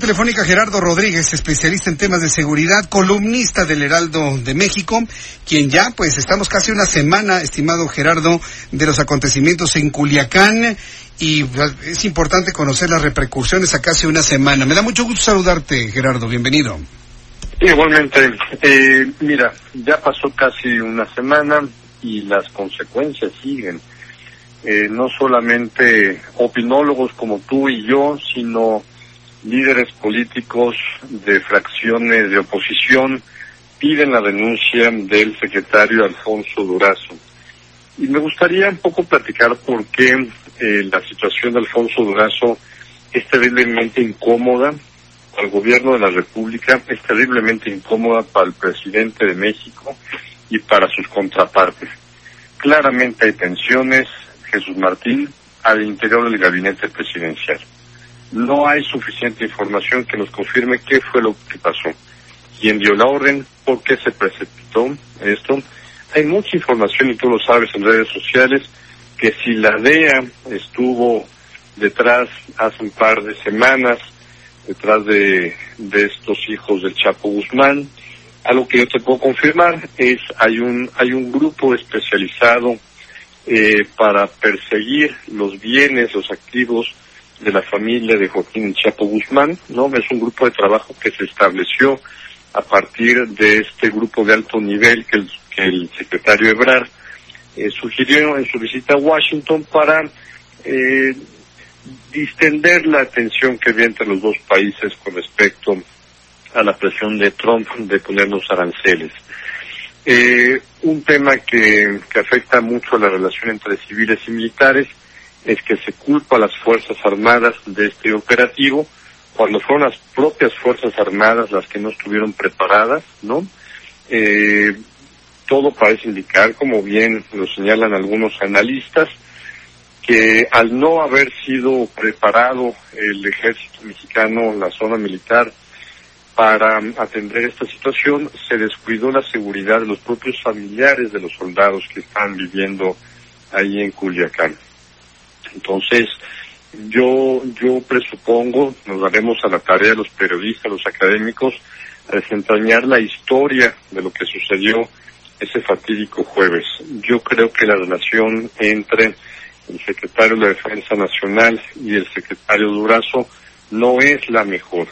Telefónica Gerardo Rodríguez, especialista en temas de seguridad, columnista del Heraldo de México, quien ya, pues estamos casi una semana, estimado Gerardo, de los acontecimientos en Culiacán y es importante conocer las repercusiones a casi una semana. Me da mucho gusto saludarte, Gerardo, bienvenido. Igualmente, eh, mira, ya pasó casi una semana y las consecuencias siguen. Eh, no solamente opinólogos como tú y yo, sino líderes políticos de fracciones de oposición piden la denuncia del secretario Alfonso Durazo. Y me gustaría un poco platicar por qué eh, la situación de Alfonso Durazo es terriblemente incómoda para el gobierno de la República, es terriblemente incómoda para el presidente de México y para sus contrapartes. Claramente hay tensiones, Jesús Martín, al interior del gabinete presidencial no hay suficiente información que nos confirme qué fue lo que pasó, quién dio la orden, por qué se precipitó esto. Hay mucha información, y tú lo sabes en redes sociales, que si la DEA estuvo detrás hace un par de semanas, detrás de, de estos hijos del Chapo Guzmán, algo que yo te puedo confirmar es hay un hay un grupo especializado eh, para perseguir los bienes, los activos de la familia de Joaquín Chapo Guzmán, ¿no? Es un grupo de trabajo que se estableció a partir de este grupo de alto nivel que el, que el secretario Ebrard eh, sugirió en su visita a Washington para eh, distender la tensión que había entre los dos países con respecto a la presión de Trump de ponernos aranceles. Eh, un tema que, que afecta mucho a la relación entre civiles y militares es que se culpa a las Fuerzas Armadas de este operativo cuando fueron las propias Fuerzas Armadas las que no estuvieron preparadas, ¿no? Eh, todo parece indicar, como bien lo señalan algunos analistas, que al no haber sido preparado el ejército mexicano, la zona militar, para atender esta situación, se descuidó la seguridad de los propios familiares de los soldados que están viviendo ahí en Culiacán. Entonces, yo, yo presupongo, nos daremos a la tarea los periodistas, los académicos, a desentrañar la historia de lo que sucedió ese fatídico jueves. Yo creo que la relación entre el secretario de Defensa Nacional y el secretario Durazo no es la mejor.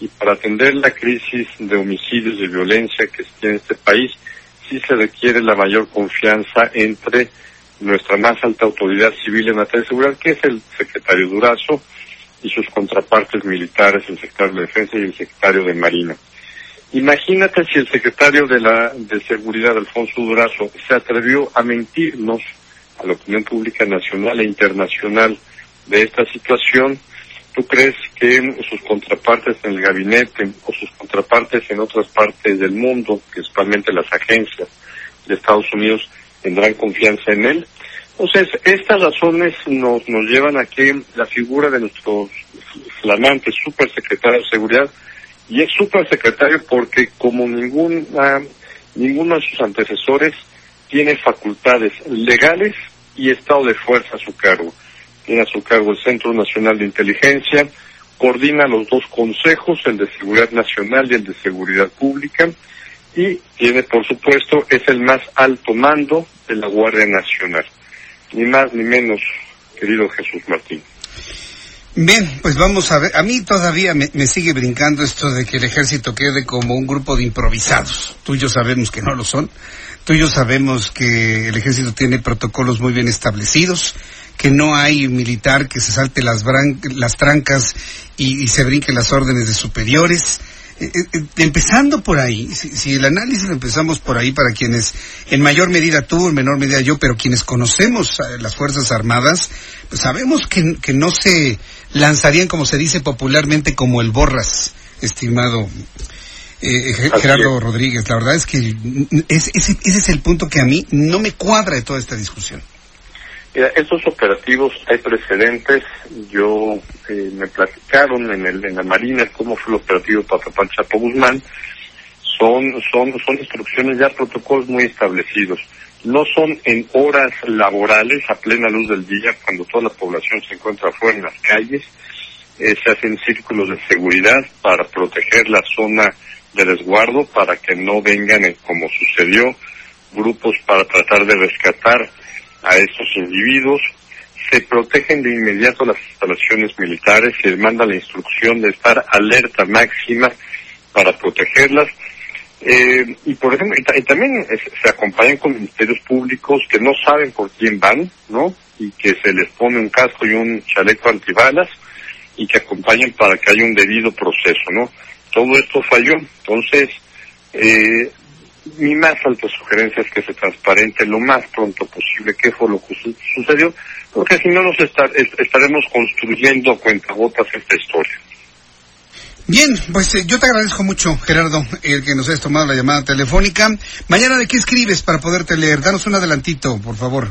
Y para atender la crisis de homicidios y violencia que tiene este país, sí se requiere la mayor confianza entre nuestra más alta autoridad civil en materia de seguridad, que es el secretario Durazo y sus contrapartes militares, el secretario de Defensa y el secretario de Marina. Imagínate si el secretario de la de Seguridad, Alfonso Durazo, se atrevió a mentirnos a la opinión pública nacional e internacional de esta situación. ¿Tú crees que sus contrapartes en el gabinete o sus contrapartes en otras partes del mundo, principalmente las agencias de Estados Unidos, tendrán confianza en él. Entonces, estas razones nos, nos llevan a que la figura de nuestro flamante supersecretario de Seguridad, y es supersecretario porque como ningún, ninguno de sus antecesores tiene facultades legales y estado de fuerza a su cargo. Tiene a su cargo el Centro Nacional de Inteligencia, coordina los dos consejos, el de Seguridad Nacional y el de Seguridad Pública, y tiene, por supuesto, es el más alto mando de la Guardia Nacional. Ni más ni menos, querido Jesús Martín. Bien, pues vamos a ver. A mí todavía me, sigue brincando esto de que el ejército quede como un grupo de improvisados. Tú y yo sabemos que no lo son. Tú y yo sabemos que el ejército tiene protocolos muy bien establecidos, que no hay militar que se salte las, las trancas y, y se brinque las órdenes de superiores eh, eh, empezando por ahí, si, el análisis lo empezamos por ahí para quienes, en mayor medida tú, en menor medida yo, pero quienes conocemos las Fuerzas Armadas, pues sabemos que, que no se lanzarían, como se dice popularmente, como el borras, estimado eh, Gerardo Rodríguez. La verdad es que ese, ese es el punto que a mí no me cuadra de toda esta discusión. Mira, estos operativos hay precedentes. Yo eh, me platicaron en, el, en la Marina cómo fue el operativo para Chapo Guzmán. Son, son, son instrucciones ya protocolos muy establecidos. No son en horas laborales a plena luz del día cuando toda la población se encuentra afuera en las calles. Eh, se hacen círculos de seguridad para proteger la zona de resguardo para que no vengan, eh, como sucedió, grupos para tratar de rescatar a estos individuos, se protegen de inmediato las instalaciones militares, se manda la instrucción de estar alerta máxima para protegerlas. Eh, y por ejemplo, y, también se acompañan con ministerios públicos que no saben por quién van, ¿no? Y que se les pone un casco y un chaleco antibalas y que acompañan para que haya un debido proceso, ¿no? Todo esto falló. Entonces, eh, mi más alta sugerencia es que se transparente lo más pronto posible qué fue lo que sucedió, porque si no nos estaremos construyendo cuentagotas esta historia. Bien, pues eh, yo te agradezco mucho, Gerardo, el que nos hayas tomado la llamada telefónica. Mañana, ¿de qué escribes para poderte leer? Danos un adelantito, por favor.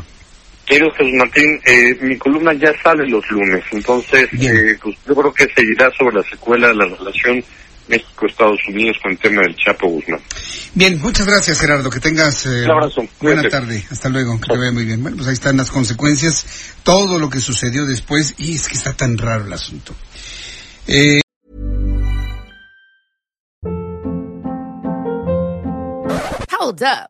Quiero, Jesús Martín, eh, mi columna ya sale los lunes, entonces eh, pues, yo creo que seguirá sobre la secuela de la relación México-Estados Unidos con el tema del Chapo Guzmán. Bien, muchas gracias Gerardo, que tengas eh, abrazo. buena tarde, hasta luego, que te vaya muy bien. Bueno, pues ahí están las consecuencias, todo lo que sucedió después y es que está tan raro el asunto. Eh... Hold up,